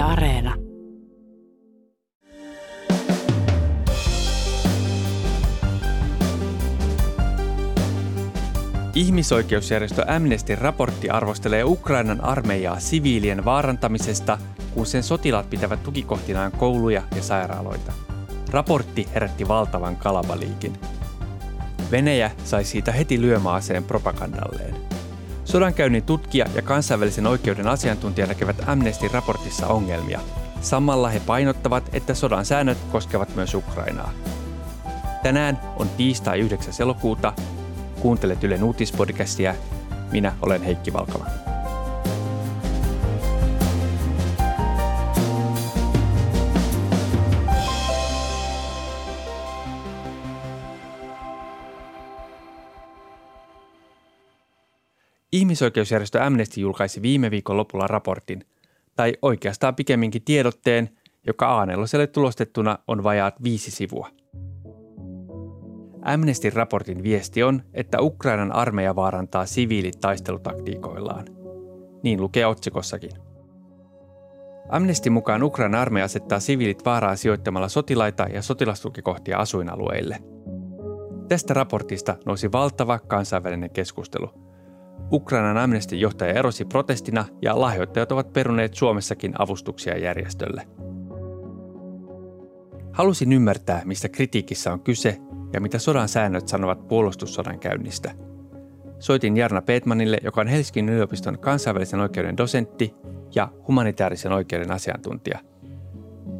Areena. Ihmisoikeusjärjestö Amnesty raportti arvostelee Ukrainan armeijaa siviilien vaarantamisesta, kun sen sotilaat pitävät tukikohtinaan kouluja ja sairaaloita. Raportti herätti valtavan kalabaliikin. Venäjä sai siitä heti lyömäaseen propagandalleen. Sodankäynnin tutkija ja kansainvälisen oikeuden asiantuntija näkevät Amnestin raportissa ongelmia. Samalla he painottavat, että sodan säännöt koskevat myös Ukrainaa. Tänään on tiistai 9. elokuuta. Kuuntelet Ylen uutispodcastia. Minä olen Heikki Valkama. Ihmisoikeusjärjestö Amnesty julkaisi viime viikon lopulla raportin, tai oikeastaan pikemminkin tiedotteen, joka a tulostettuna on vajaat viisi sivua. Amnestyn raportin viesti on, että Ukrainan armeija vaarantaa siviilit taistelutaktiikoillaan. Niin lukee otsikossakin. Amnestin mukaan Ukrainan armeija asettaa siviilit vaaraan sijoittamalla sotilaita ja sotilastukikohtia asuinalueille. Tästä raportista nousi valtava kansainvälinen keskustelu – Ukrainan amnestin johtaja erosi protestina ja lahjoittajat ovat peruneet Suomessakin avustuksia järjestölle. Halusin ymmärtää, mistä kritiikissä on kyse ja mitä sodan säännöt sanovat puolustussodan käynnistä. Soitin Jarna Peetmanille, joka on Helsingin yliopiston kansainvälisen oikeuden dosentti ja humanitaarisen oikeuden asiantuntija.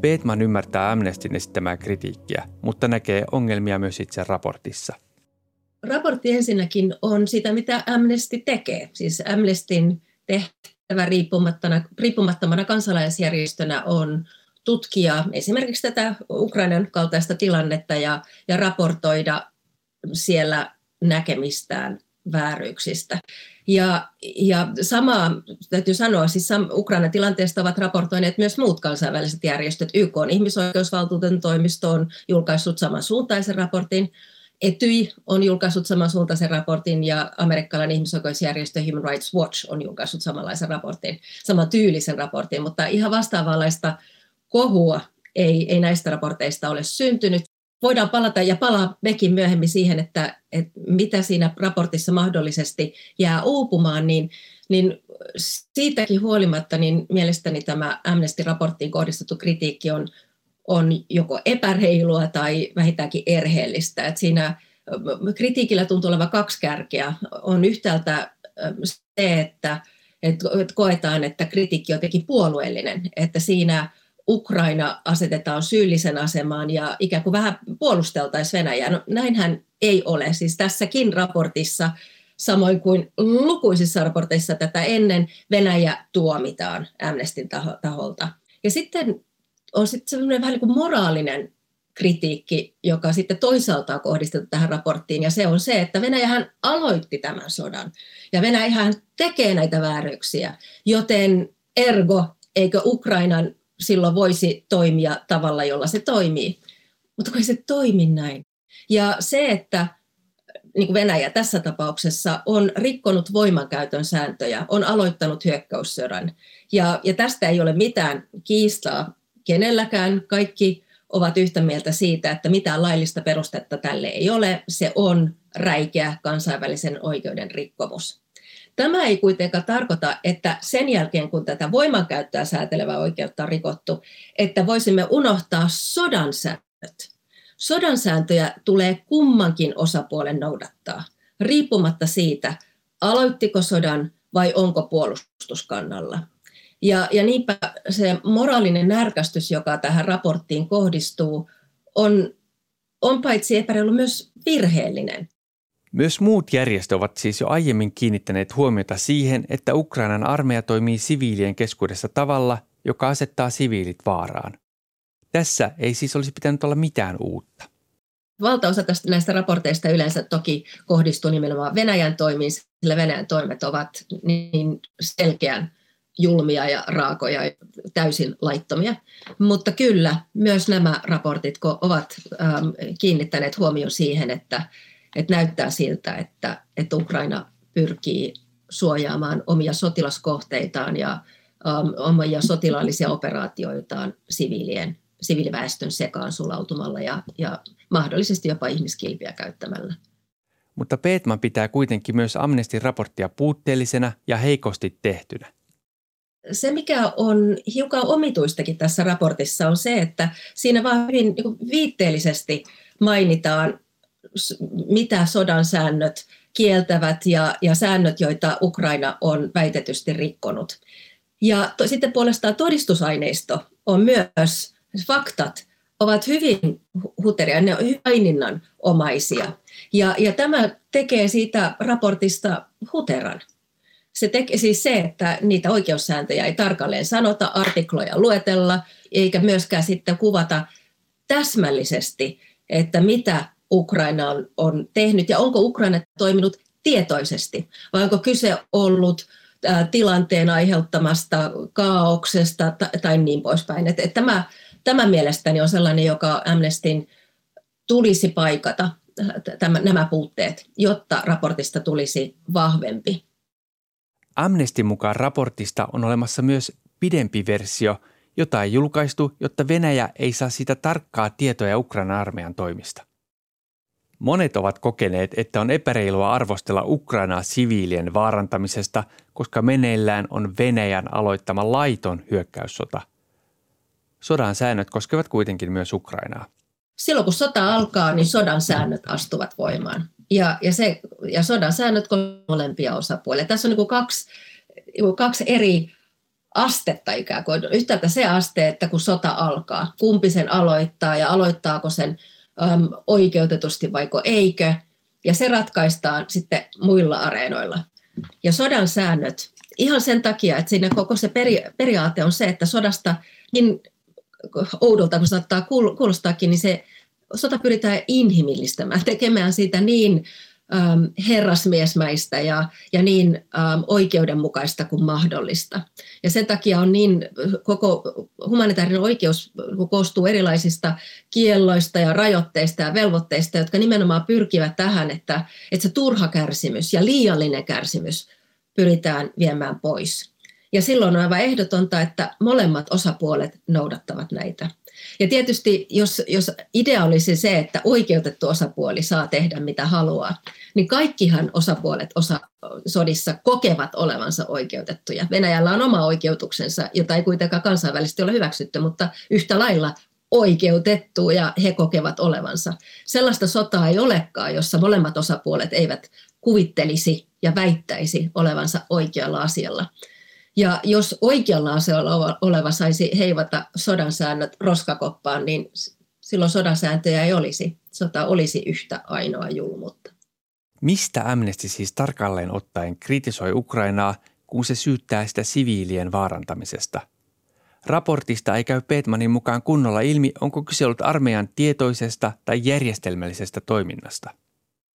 Peetman ymmärtää Amnestin esittämää kritiikkiä, mutta näkee ongelmia myös itse raportissa – raportti ensinnäkin on sitä, mitä Amnesty tekee. Siis Amnestin tehtävä riippumattomana, riippumattomana kansalaisjärjestönä on tutkia esimerkiksi tätä Ukrainan kaltaista tilannetta ja, ja raportoida siellä näkemistään vääryyksistä. Ja, ja samaa täytyy sanoa, siis Ukrainan tilanteesta ovat raportoineet myös muut kansainväliset järjestöt. YK on ihmisoikeusvaltuutetun toimisto on julkaissut samansuuntaisen raportin. Etyi on julkaissut samansuuntaisen raportin ja amerikkalainen ihmisoikeusjärjestö Human Rights Watch on julkaissut samanlaisen raportin, saman tyylisen raportin, mutta ihan vastaavanlaista kohua ei, ei näistä raporteista ole syntynyt. Voidaan palata ja palaa mekin myöhemmin siihen, että, että mitä siinä raportissa mahdollisesti jää uupumaan, niin, niin siitäkin huolimatta niin mielestäni tämä Amnesty-raporttiin kohdistettu kritiikki on, on joko epäreilua tai vähintäänkin erheellistä. Et siinä kritiikillä tuntuu olevan kaksi kärkeä. On yhtäältä se, että, että koetaan, että kritiikki on jotenkin puolueellinen, että siinä Ukraina asetetaan syyllisen asemaan ja ikään kuin vähän puolusteltaisiin Venäjää. No, näinhän ei ole. Siis tässäkin raportissa, samoin kuin lukuisissa raporteissa tätä ennen, Venäjä tuomitaan Amnestin taholta. Ja sitten on sitten semmoinen vähän niin kuin moraalinen kritiikki, joka sitten toisaalta on kohdistettu tähän raporttiin, ja se on se, että Venäjähän aloitti tämän sodan, ja Venäjähän tekee näitä vääryyksiä, joten ergo, eikö Ukrainan silloin voisi toimia tavalla, jolla se toimii. Mutta kun ei se toimi näin. Ja se, että niin kuin Venäjä tässä tapauksessa on rikkonut voimankäytön sääntöjä, on aloittanut hyökkäyssodan. Ja, ja tästä ei ole mitään kiistaa kenelläkään. Kaikki ovat yhtä mieltä siitä, että mitään laillista perustetta tälle ei ole. Se on räikeä kansainvälisen oikeuden rikkomus. Tämä ei kuitenkaan tarkoita, että sen jälkeen kun tätä voimankäyttöä säätelevää oikeutta on rikottu, että voisimme unohtaa sodan säännöt. Sodan sääntöjä tulee kummankin osapuolen noudattaa, riippumatta siitä, aloittiko sodan vai onko puolustuskannalla. Ja, ja niinpä se moraalinen närkästys, joka tähän raporttiin kohdistuu, on, on paitsi epäreilu myös virheellinen. Myös muut järjestöt ovat siis jo aiemmin kiinnittäneet huomiota siihen, että Ukrainan armeija toimii siviilien keskuudessa tavalla, joka asettaa siviilit vaaraan. Tässä ei siis olisi pitänyt olla mitään uutta. Valtaosa tästä näistä raporteista yleensä toki kohdistuu nimenomaan Venäjän toimiin, sillä Venäjän toimet ovat niin selkeän julmia ja raakoja, täysin laittomia. Mutta kyllä, myös nämä raportit ovat ähm, kiinnittäneet huomioon siihen, että, että näyttää siltä, että, että Ukraina pyrkii suojaamaan omia sotilaskohteitaan ja omia sotilaallisia operaatioitaan siviilien, siviiliväestön sekaan sulautumalla ja, ja mahdollisesti jopa ihmiskilpiä käyttämällä. Mutta Peetman pitää kuitenkin myös Amnestin raporttia puutteellisena ja heikosti tehtynä. Se, mikä on hiukan omituistakin tässä raportissa, on se, että siinä vaan hyvin niin viitteellisesti mainitaan, mitä sodan säännöt kieltävät ja, ja säännöt, joita Ukraina on väitetysti rikkonut. Ja to, sitten puolestaan todistusaineisto on myös, faktat ovat hyvin huteria, ne ovat hyvin omaisia. Ja, ja tämä tekee siitä raportista huteran. Se tekee siis se, että niitä oikeussääntöjä ei tarkalleen sanota, artikloja luetella, eikä myöskään sitten kuvata täsmällisesti, että mitä Ukraina on, on tehnyt ja onko Ukraina toiminut tietoisesti vai onko kyse ollut tilanteen aiheuttamasta kaauksesta tai niin poispäin. Että tämä, tämä mielestäni on sellainen, joka Amnestin tulisi paikata nämä puutteet, jotta raportista tulisi vahvempi. Amnestin mukaan raportista on olemassa myös pidempi versio, jota ei julkaistu, jotta Venäjä ei saa sitä tarkkaa tietoja Ukrainan armeijan toimista. Monet ovat kokeneet, että on epäreilua arvostella Ukrainaa siviilien vaarantamisesta, koska meneillään on Venäjän aloittama laiton hyökkäyssota. Sodan säännöt koskevat kuitenkin myös Ukrainaa. Silloin kun sota alkaa, niin sodan säännöt astuvat voimaan. Ja, ja, se, ja sodan säännöt molempia osapuolia. Tässä on niin kuin kaksi, niin kaksi eri astetta ikään kuin. Yhtäältä se aste, että kun sota alkaa, kumpi sen aloittaa ja aloittaako sen äm, oikeutetusti vaiko eikö. Ja se ratkaistaan sitten muilla areenoilla. Ja sodan säännöt, ihan sen takia, että siinä koko se peri, periaate on se, että sodasta niin oudolta kuin saattaa kuulostaakin, niin se sota pyritään inhimillistämään, tekemään siitä niin ähm, herrasmiesmäistä ja, ja niin ähm, oikeudenmukaista kuin mahdollista. Ja sen takia on niin, koko humanitaarinen oikeus koostuu erilaisista kielloista ja rajoitteista ja velvoitteista, jotka nimenomaan pyrkivät tähän, että, että se turha kärsimys ja liiallinen kärsimys pyritään viemään pois. Ja silloin on aivan ehdotonta, että molemmat osapuolet noudattavat näitä. Ja tietysti jos, jos idea olisi se, että oikeutettu osapuoli saa tehdä mitä haluaa, niin kaikkihan osapuolet osa sodissa kokevat olevansa oikeutettuja. Venäjällä on oma oikeutuksensa, jota ei kuitenkaan kansainvälisesti ole hyväksytty, mutta yhtä lailla oikeutettu ja he kokevat olevansa. Sellaista sotaa ei olekaan, jossa molemmat osapuolet eivät kuvittelisi ja väittäisi olevansa oikealla asialla. Ja jos oikealla aseella oleva saisi heivata sodan säännöt roskakoppaan, niin silloin sodan sääntöjä ei olisi. Sota olisi yhtä ainoa julmuutta. Mistä Amnesty siis tarkalleen ottaen kritisoi Ukrainaa, kun se syyttää sitä siviilien vaarantamisesta? Raportista ei käy Petmanin mukaan kunnolla ilmi, onko kyse ollut armeijan tietoisesta tai järjestelmällisestä toiminnasta.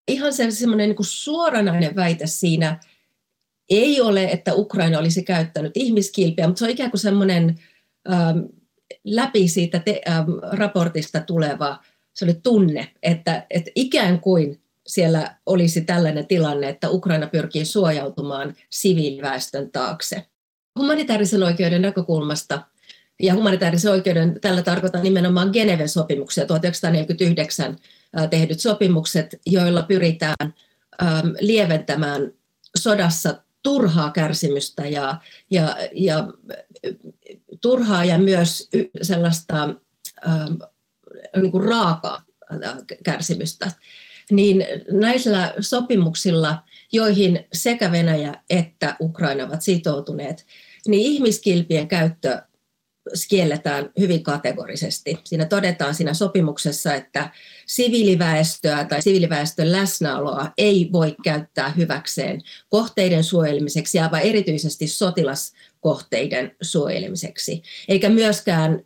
Ihan se semmoinen niin suoranainen väite siinä ei ole, että Ukraina olisi käyttänyt ihmiskilpiä, mutta se on ikään kuin semmoinen ähm, läpi siitä te, ähm, raportista tuleva se oli tunne, että, että ikään kuin siellä olisi tällainen tilanne, että Ukraina pyrkii suojautumaan siviiliväestön taakse. Humanitaarisen oikeuden näkökulmasta ja humanitaarisen oikeuden, tällä tarkoitan nimenomaan Geneven sopimuksia, 1949 äh, tehdyt sopimukset, joilla pyritään ähm, lieventämään sodassa turhaa kärsimystä ja, ja, ja turhaa ja myös sellaista ähm, niin kuin raakaa kärsimystä, niin näillä sopimuksilla, joihin sekä Venäjä että Ukraina ovat sitoutuneet, niin ihmiskilpien käyttö kielletään hyvin kategorisesti. Siinä todetaan siinä sopimuksessa, että siviiliväestöä tai siviiliväestön läsnäoloa ei voi käyttää hyväkseen kohteiden suojelemiseksi ja erityisesti sotilaskohteiden suojelemiseksi, eikä myöskään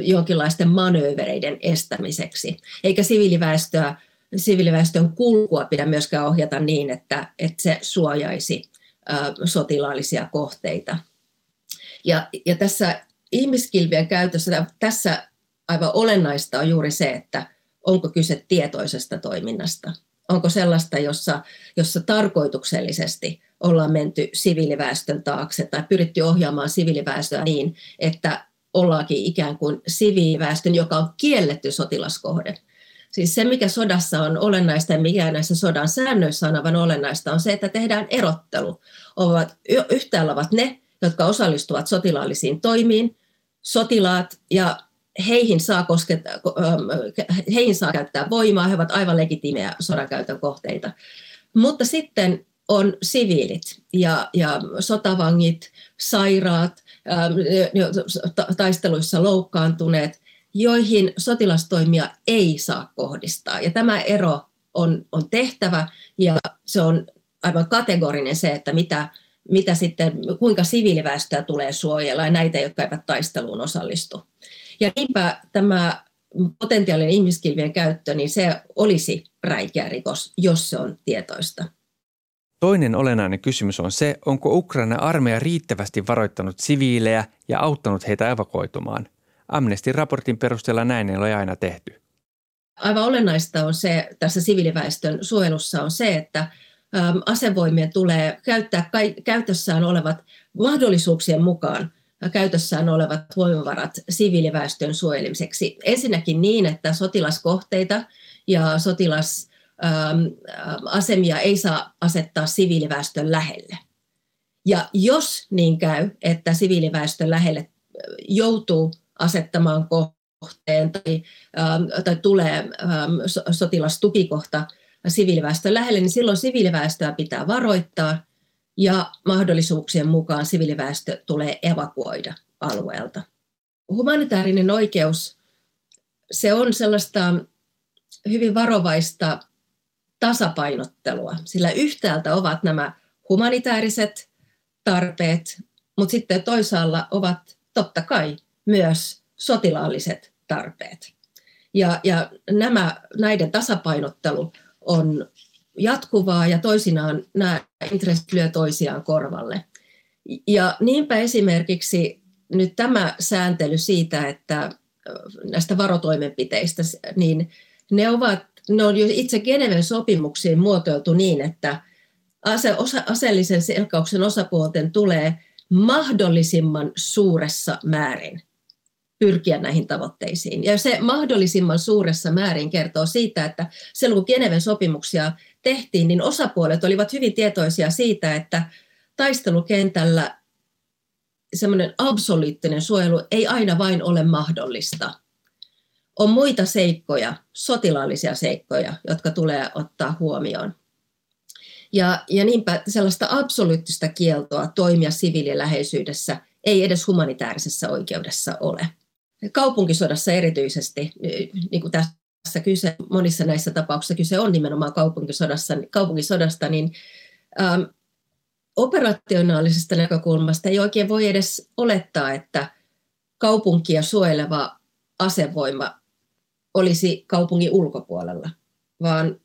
jonkinlaisten manöövereiden estämiseksi, eikä siviiliväestöä, siviiliväestön kulkua pidä myöskään ohjata niin, että, että se suojaisi sotilaallisia kohteita. Ja, ja tässä ihmiskilvien käytössä tässä aivan olennaista on juuri se, että onko kyse tietoisesta toiminnasta. Onko sellaista, jossa, jossa tarkoituksellisesti ollaan menty siviiliväestön taakse tai pyritty ohjaamaan siviiliväestöä niin, että ollaankin ikään kuin siviiliväestön, joka on kielletty sotilaskohde. Siis se, mikä sodassa on olennaista ja mikä näissä sodan säännöissä on aivan olennaista, on se, että tehdään erottelu. Ovat, yhtäällä ovat ne, jotka osallistuvat sotilaallisiin toimiin, sotilaat ja heihin saa, kosketa, heihin saa käyttää voimaa, he ovat aivan legitiimejä sodankäytön kohteita. Mutta sitten on siviilit ja, ja sotavangit, sairaat, taisteluissa loukkaantuneet, joihin sotilastoimia ei saa kohdistaa. Ja tämä ero on, on tehtävä ja se on aivan kategorinen se, että mitä, mitä sitten, kuinka siviiliväestöä tulee suojella ja näitä, jotka eivät taisteluun osallistu. Ja niinpä tämä potentiaalinen ihmiskilvien käyttö, niin se olisi räikeä rikos, jos se on tietoista. Toinen olennainen kysymys on se, onko Ukraina armeija riittävästi varoittanut siviilejä ja auttanut heitä evakuoitumaan. Amnestin raportin perusteella näin ei ole aina tehty. Aivan olennaista on se tässä siviiliväestön suojelussa on se, että asevoimien tulee käyttää käytössään olevat mahdollisuuksien mukaan käytössään olevat voimavarat siviiliväestön suojelemiseksi. Ensinnäkin niin, että sotilaskohteita ja sotilasasemia ei saa asettaa siviiliväestön lähelle. Ja jos niin käy, että siviiliväestön lähelle joutuu asettamaan kohteen tai, tai tulee sotilastukikohta siviiliväestön lähelle, niin silloin siviiliväestöä pitää varoittaa ja mahdollisuuksien mukaan siviiliväestö tulee evakuoida alueelta. Humanitaarinen oikeus, se on sellaista hyvin varovaista tasapainottelua, sillä yhtäältä ovat nämä humanitaariset tarpeet, mutta sitten toisaalla ovat totta kai myös sotilaalliset tarpeet. Ja, ja nämä, näiden tasapainottelu on jatkuvaa ja toisinaan nämä intressit lyö toisiaan korvalle. Ja niinpä esimerkiksi nyt tämä sääntely siitä, että näistä varotoimenpiteistä, niin ne, ovat, ne on jo itse Geneven sopimuksiin muotoiltu niin, että ase, osa, aseellisen selkauksen osapuolten tulee mahdollisimman suuressa määrin pyrkiä näihin tavoitteisiin. Ja se mahdollisimman suuressa määrin kertoo siitä, että silloin kun Geneven sopimuksia tehtiin, niin osapuolet olivat hyvin tietoisia siitä, että taistelukentällä semmoinen absoluuttinen suojelu ei aina vain ole mahdollista. On muita seikkoja, sotilaallisia seikkoja, jotka tulee ottaa huomioon. Ja, ja niinpä sellaista absoluuttista kieltoa toimia siviililäheisyydessä ei edes humanitaarisessa oikeudessa ole. Kaupunkisodassa erityisesti, niin kuin tässä tässä kyse, monissa näissä tapauksissa kyse on nimenomaan kaupunkisodassa, kaupunkisodasta, niin ähm, operationaalisesta näkökulmasta ei oikein voi edes olettaa, että kaupunkia suojeleva asevoima olisi kaupungin ulkopuolella, vaan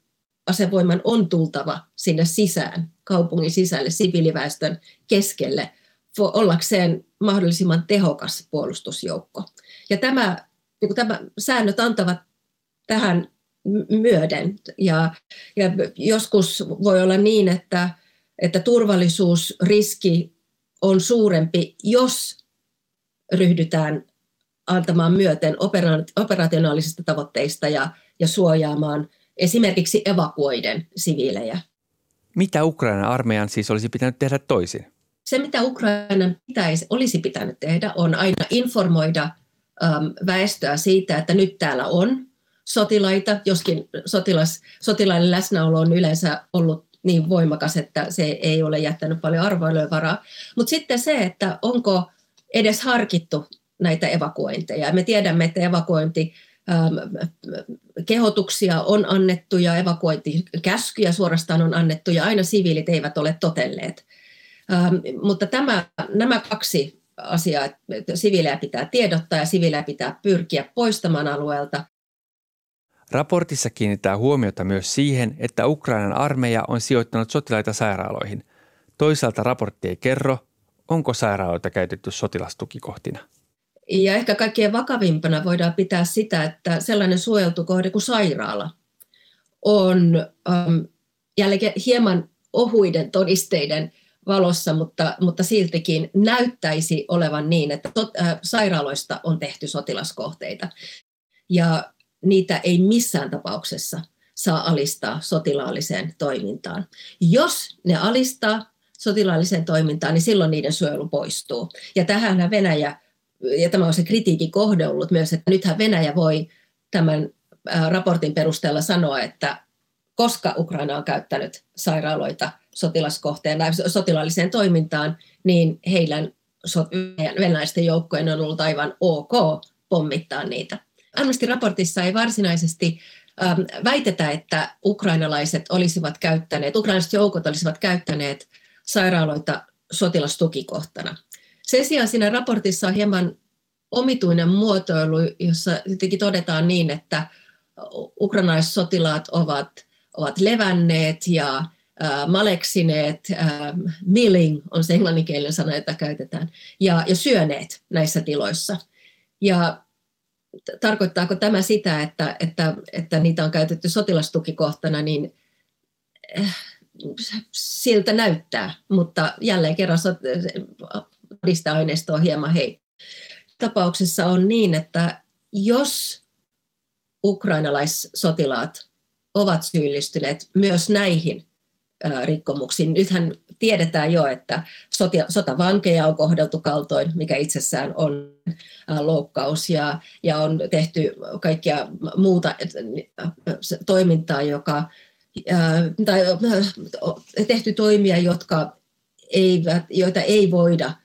asevoiman on tultava sinne sisään, kaupungin sisälle, siviiliväestön keskelle, ollakseen mahdollisimman tehokas puolustusjoukko. Ja tämä, niin tämä säännöt antavat tähän myöden. Ja, ja joskus voi olla niin, että, että turvallisuusriski on suurempi, jos ryhdytään antamaan myöten operationaalisista tavoitteista ja, ja suojaamaan esimerkiksi evakuoiden siviilejä. Mitä Ukrainan armeijan siis olisi pitänyt tehdä toisin? Se, mitä Ukrainan pitäisi, olisi pitänyt tehdä, on aina informoida väestöä siitä, että nyt täällä on sotilaita, joskin sotilas, sotilaiden läsnäolo on yleensä ollut niin voimakas, että se ei ole jättänyt paljon arvoilujen varaa. Mutta sitten se, että onko edes harkittu näitä evakuointeja. Me tiedämme, että evakuointi kehotuksia on annettu ja evakuointikäskyjä suorastaan on annettu ja aina siviilit eivät ole totelleet. Mutta tämä, nämä kaksi asiaa, että siviilejä pitää tiedottaa ja siviilejä pitää pyrkiä poistamaan alueelta Raportissa kiinnittää huomiota myös siihen, että Ukrainan armeija on sijoittanut sotilaita sairaaloihin. Toisaalta raportti ei kerro, onko sairaaloita käytetty sotilastukikohtina. Ja ehkä kaikkein vakavimpana voidaan pitää sitä, että sellainen suojeltu kohde kuin sairaala on ähm, jälleen hieman ohuiden todisteiden valossa, mutta, mutta siltikin näyttäisi olevan niin, että tot, äh, sairaaloista on tehty sotilaskohteita. Ja niitä ei missään tapauksessa saa alistaa sotilaalliseen toimintaan. Jos ne alistaa sotilaalliseen toimintaan, niin silloin niiden suojelu poistuu. Ja tähän Venäjä, ja tämä on se kritiikin kohde ollut myös, että nythän Venäjä voi tämän raportin perusteella sanoa, että koska Ukraina on käyttänyt sairaaloita sotilaskohteena sotilaalliseen toimintaan, niin heidän venäläisten joukkojen on ollut aivan ok pommittaa niitä. Amnesty-raportissa ei varsinaisesti ähm, väitetä, että ukrainalaiset olisivat käyttäneet, ukrainalaiset joukot olisivat käyttäneet sairaaloita sotilastukikohtana. Sen sijaan siinä raportissa on hieman omituinen muotoilu, jossa jotenkin todetaan niin, että ukrainalaissotilaat ovat, ovat levänneet ja maleksineet, äh, milling on se englanninkielinen sana, jota käytetään, ja, ja syöneet näissä tiloissa. Ja tarkoittaako tämä sitä, että, että, että niitä on käytetty sotilastukikohtana, niin äh, siltä näyttää, mutta jälleen kerran todisteaineisto on hieman hei. Tapauksessa on niin, että jos ukrainalaissotilaat ovat syyllistyneet myös näihin rikkomuksiin. Nythän tiedetään jo, että sotavankeja on kohdeltu kaltoin, mikä itsessään on loukkaus, ja, ja on tehty kaikkia muuta toimintaa, joka, tai tehty toimia, jotka eivät, joita ei voida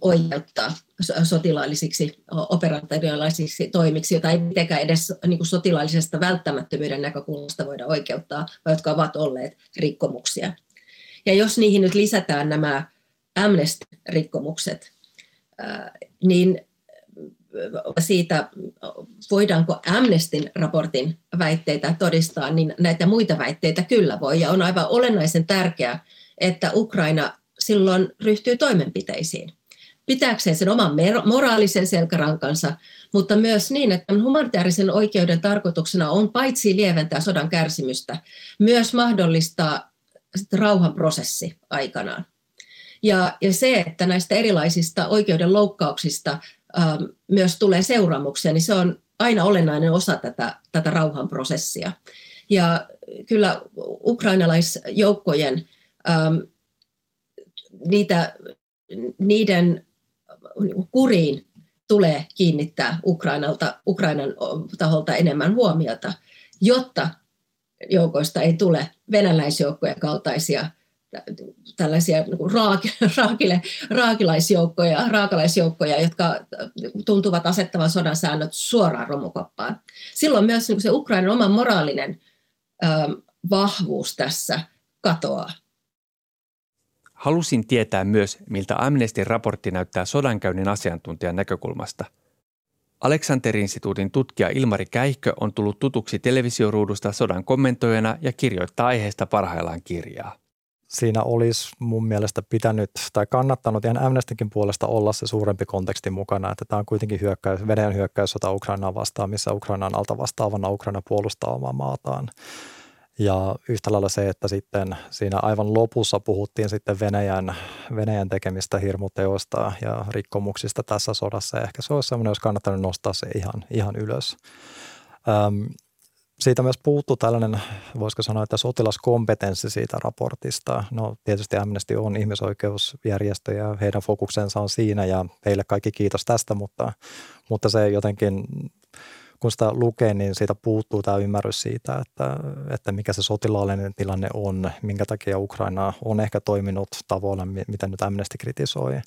oikeuttaa sotilaallisiksi operationaalisiksi toimiksi, joita ei mitenkään edes niin kuin sotilaallisesta välttämättömyyden näkökulmasta voida oikeuttaa, vai jotka ovat olleet rikkomuksia. Ja jos niihin nyt lisätään nämä Amnesty-rikkomukset, niin siitä, voidaanko Amnestin raportin väitteitä todistaa, niin näitä muita väitteitä kyllä voi. Ja on aivan olennaisen tärkeää, että Ukraina silloin ryhtyy toimenpiteisiin pitääkseen sen oman moraalisen selkärankansa, mutta myös niin, että humanitaarisen oikeuden tarkoituksena on paitsi lieventää sodan kärsimystä, myös mahdollistaa rauhanprosessi aikanaan. Ja, ja se, että näistä erilaisista oikeuden loukkauksista ähm, myös tulee seuraamuksia, niin se on aina olennainen osa tätä, tätä rauhanprosessia. Ja kyllä ukrainalaisjoukkojen ähm, niitä, niiden kuriin tulee kiinnittää Ukrainalta, Ukrainan taholta enemmän huomiota, jotta joukoista ei tule venäläisjoukkojen kaltaisia tällaisia niin raaki, raakile, raakilaisjoukkoja, raakalaisjoukkoja, jotka tuntuvat asettavan sodan säännöt suoraan romukoppaan. Silloin myös niin se Ukrainan oma moraalinen ö, vahvuus tässä katoaa. Halusin tietää myös, miltä Amnestin raportti näyttää sodankäynnin asiantuntijan näkökulmasta. Aleksander-instituutin tutkija Ilmari Käihkö on tullut tutuksi televisioruudusta sodan kommentoijana ja kirjoittaa aiheesta parhaillaan kirjaa. Siinä olisi mun mielestä pitänyt tai kannattanut ihan Amnestinkin puolesta olla se suurempi konteksti mukana, että tämä on kuitenkin hyökkäys, Venäjän hyökkäyssota Ukrainaa vastaan, missä Ukraina on alta vastaavana Ukraina puolustaa omaa maataan. Ja yhtä lailla se, että sitten siinä aivan lopussa puhuttiin sitten Venäjän, Venäjän tekemistä hirmuteoista ja rikkomuksista tässä sodassa. Ja ehkä se olisi sellainen, jos kannattanut nostaa se ihan, ihan ylös. Öm, siitä myös puuttuu tällainen, voisiko sanoa, että sotilaskompetenssi siitä raportista. No tietysti Amnesty on ihmisoikeusjärjestö ja heidän fokuksensa on siinä ja heille kaikki kiitos tästä, mutta, mutta se jotenkin kun sitä lukee, niin siitä puuttuu tämä ymmärrys siitä, että, että mikä se sotilaallinen tilanne on, minkä takia Ukraina on ehkä toiminut tavoilla, mitä nyt Amnesty kritisoi.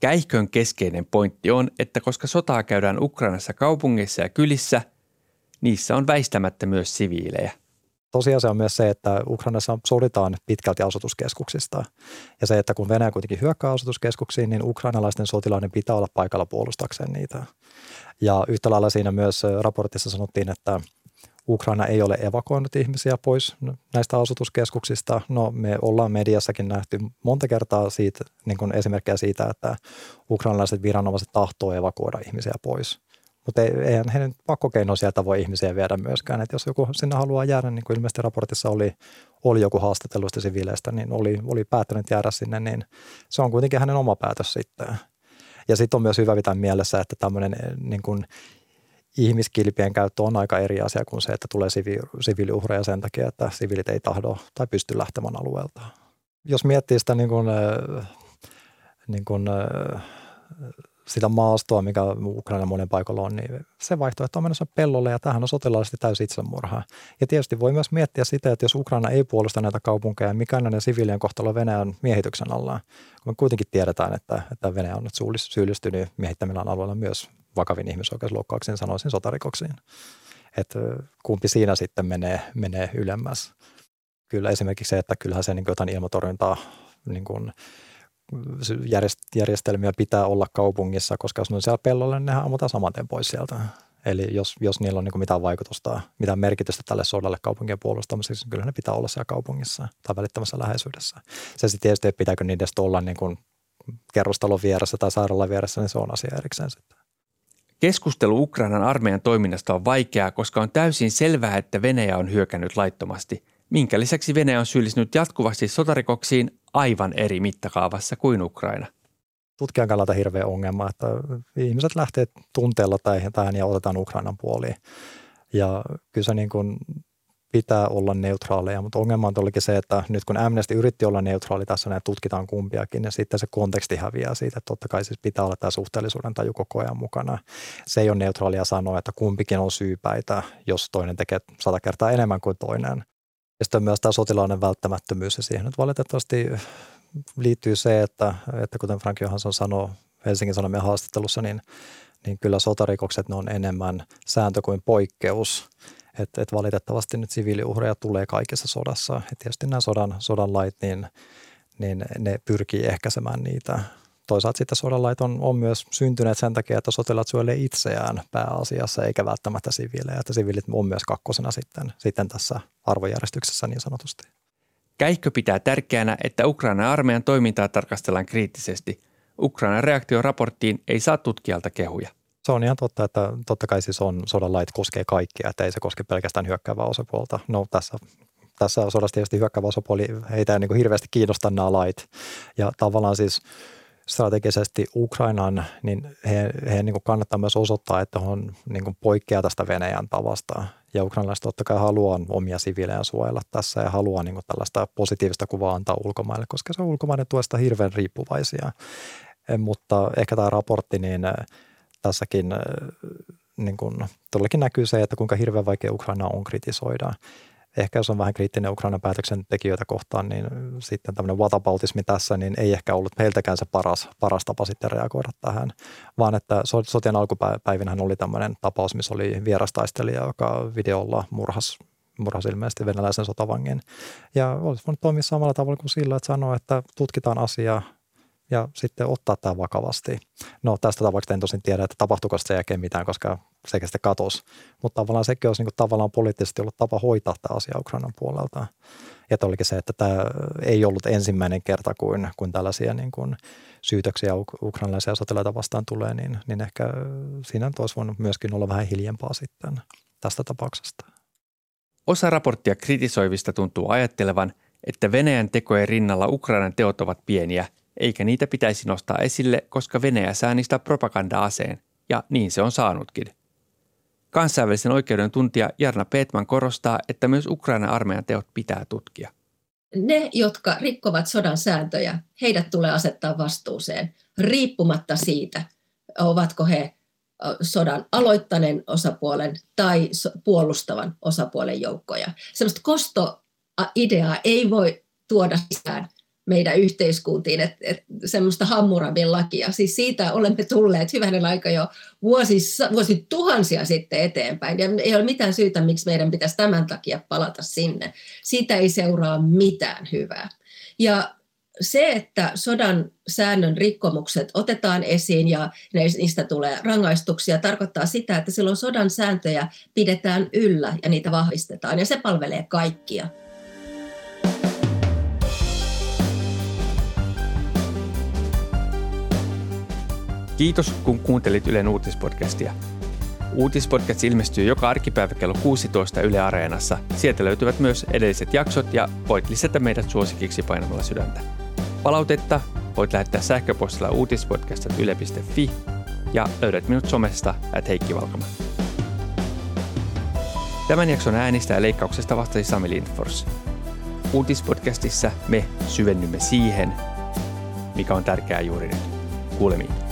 Käihkön keskeinen pointti on, että koska sotaa käydään Ukrainassa kaupungeissa ja kylissä, niissä on väistämättä myös siviilejä – tosiasia on myös se, että Ukrainassa soditaan pitkälti asutuskeskuksista. Ja se, että kun Venäjä kuitenkin hyökkää asutuskeskuksiin, niin ukrainalaisten sotilaiden pitää olla paikalla puolustakseen niitä. Ja yhtä lailla siinä myös raportissa sanottiin, että Ukraina ei ole evakuoinut ihmisiä pois näistä asutuskeskuksista. No me ollaan mediassakin nähty monta kertaa siitä, niin kuin esimerkkejä siitä, että ukrainalaiset viranomaiset tahtoo evakuoida ihmisiä pois. Mutta ei, eihän heidän pakkokeino sieltä voi ihmisiä viedä myöskään. Että jos joku sinne haluaa jäädä, niin kuin ilmeisesti raportissa oli, oli joku haastatelluista siviileistä, niin oli, oli päättänyt jäädä sinne, niin se on kuitenkin hänen oma päätös sitten. Ja sitten on myös hyvä pitää mielessä, että tämmöinen eh, niin kuin ihmiskilpien käyttö on aika eri asia kuin se, että tulee sivi- siviiliuhreja sen takia, että siviilit ei tahdo tai pysty lähtemään alueelta. Jos miettii sitä niin kuin, eh, niin kuin, eh, sitä maastoa, mikä Ukraina monen paikalla on, niin se vaihtoehto on menossa pellolle ja tähän on sotilaallisesti täysin itsemurha. Ja tietysti voi myös miettiä sitä, että jos Ukraina ei puolusta näitä kaupunkeja, mikä on näiden siviilien kohtalo Venäjän miehityksen alla. Me kuitenkin tiedetään, että, että Venäjä on nyt syyllistynyt miehittämillään alueella myös vakavin ihmisoikeusloukkauksiin, sanoisin sotarikoksiin. Että kumpi siinä sitten menee, menee ylemmäs. Kyllä esimerkiksi se, että kyllähän se niin jotain ilmatorjuntaa niin kuin järjestelmiä pitää olla kaupungissa, koska jos ne on siellä pellolla, niin nehän ammutaan saman tien pois sieltä. Eli jos, jos niillä on niin mitään vaikutusta, mitään merkitystä tälle sodalle kaupunkien puolustamiseksi, niin kyllä ne pitää olla siellä kaupungissa tai välittämässä läheisyydessä. Se sitten tietysti, että pitääkö niiden olla niin kuin kerrostalon vieressä tai sairaalan vieressä, niin se on asia erikseen sitten. Keskustelu Ukrainan armeijan toiminnasta on vaikeaa, koska on täysin selvää, että Venäjä on hyökännyt laittomasti – minkä lisäksi Venäjä on syyllistynyt jatkuvasti sotarikoksiin aivan eri mittakaavassa kuin Ukraina. Tutkijan kannalta hirveä ongelma, että ihmiset lähtee tunteella tähän ja otetaan Ukrainan puoliin. Ja kyllä se niin kuin pitää olla neutraaleja, mutta ongelma on todellakin se, että nyt kun Amnesty yritti olla neutraali tässä, ne tutkitaan kumpiakin, ja sitten se konteksti häviää siitä, että totta kai siis pitää olla tämä suhteellisuuden taju koko ajan mukana. Se ei ole neutraalia sanoa, että kumpikin on syypäitä, jos toinen tekee sata kertaa enemmän kuin toinen. Ja sitten myös tämä sotilainen välttämättömyys ja siihen nyt valitettavasti liittyy se, että, että kuten Frank Johansson sanoi Helsingin Sanomien haastattelussa, niin, niin kyllä sotarikokset ne on enemmän sääntö kuin poikkeus. Että et valitettavasti nyt siviiliuhreja tulee kaikessa sodassa. Et tietysti nämä sodan, sodan lait, niin, niin ne pyrkii ehkäisemään niitä toisaalta sitten sodalait on, on myös syntyneet sen takia, että sotilaat suojelee itseään pääasiassa eikä välttämättä siviilejä. Että siviilit on myös kakkosena sitten, sitten tässä arvojärjestyksessä niin sanotusti. Käikkö pitää tärkeänä, että Ukrainan armeijan toimintaa tarkastellaan kriittisesti. Ukrainan reaktio raporttiin ei saa tutkijalta kehuja. Se on ihan totta, että totta kai siis on sodan lait koskee kaikkia, että ei se koske pelkästään hyökkäävää osapuolta. No tässä tässä sodassa tietysti hyökkäävä osapuoli, heitä ei niin kuin hirveästi kiinnosta nämä lait. Ja tavallaan siis strategisesti Ukrainan, niin he, he niin kannattaa myös osoittaa, että on niin kuin poikkeaa tästä Venäjän tavasta. Ja ukrainalaiset totta kai haluaa omia siviilejä suojella tässä ja haluaa niin tällaista positiivista kuvaa antaa ulkomaille, koska se on ulkomainen tuesta hirveän riippuvaisia. E, mutta ehkä tämä raportti, niin e, tässäkin e, niin kuin, todellakin näkyy se, että kuinka hirveän vaikea Ukraina on kritisoida ehkä jos on vähän kriittinen Ukrainan päätöksentekijöitä kohtaan, niin sitten tämmöinen whataboutismi tässä, niin ei ehkä ollut heiltäkään se paras, paras tapa sitten reagoida tähän, vaan että sotien alkupäivinähän oli tämmöinen tapaus, missä oli vierastaistelija, joka videolla murhas murhas ilmeisesti venäläisen sotavangin. Ja olisi voinut toimia samalla tavalla kuin sillä, että sanoo, että tutkitaan asiaa, ja sitten ottaa tämä vakavasti. No tästä tapauksesta en tosin tiedä, että tapahtuiko se jälkeen mitään, koska sekä sitten katosi. Mutta tavallaan sekin olisi niin kuin tavallaan poliittisesti ollut tapa hoitaa tämä asia Ukrainan puolelta. Ja olikin se, että tämä ei ollut ensimmäinen kerta, kuin, kuin tällaisia niin kuin syytöksiä ukrainalaisia sotilaita vastaan tulee, niin, niin ehkä siinä olisi voinut myöskin olla vähän hiljempaa sitten tästä tapauksesta. Osa raporttia kritisoivista tuntuu ajattelevan, että Venäjän tekojen rinnalla Ukrainan teot ovat pieniä – eikä niitä pitäisi nostaa esille, koska Venäjä saa niistä propaganda-aseen, ja niin se on saanutkin. Kansainvälisen oikeuden tuntija Jarna Petman korostaa, että myös Ukrainan armeijan teot pitää tutkia. Ne, jotka rikkovat sodan sääntöjä, heidät tulee asettaa vastuuseen, riippumatta siitä, ovatko he sodan aloittaneen osapuolen tai puolustavan osapuolen joukkoja. Sellaista kostoideaa ei voi tuoda sisään meidän yhteiskuntiin, että, että semmoista Hammurabin lakia. Siis siitä olemme tulleet hyvänen aika jo vuosissa, vuosituhansia sitten eteenpäin. Ja ei ole mitään syytä, miksi meidän pitäisi tämän takia palata sinne. Siitä ei seuraa mitään hyvää. Ja se, että sodan säännön rikkomukset otetaan esiin ja niistä tulee rangaistuksia, tarkoittaa sitä, että silloin sodan sääntöjä pidetään yllä ja niitä vahvistetaan. Ja se palvelee kaikkia. Kiitos, kun kuuntelit Ylen uutispodcastia. Uutispodcast ilmestyy joka arkipäivä kello 16 Yle Areenassa. Sieltä löytyvät myös edelliset jaksot ja voit lisätä meidät suosikiksi painamalla sydäntä. Palautetta voit lähettää sähköpostilla uutispodcast.yle.fi ja löydät minut somesta at Heikki Valkama. Tämän jakson äänistä ja leikkauksesta vastasi Sami Lindfors. Uutispodcastissa me syvennymme siihen, mikä on tärkeää juuri nyt. Kuulemiin.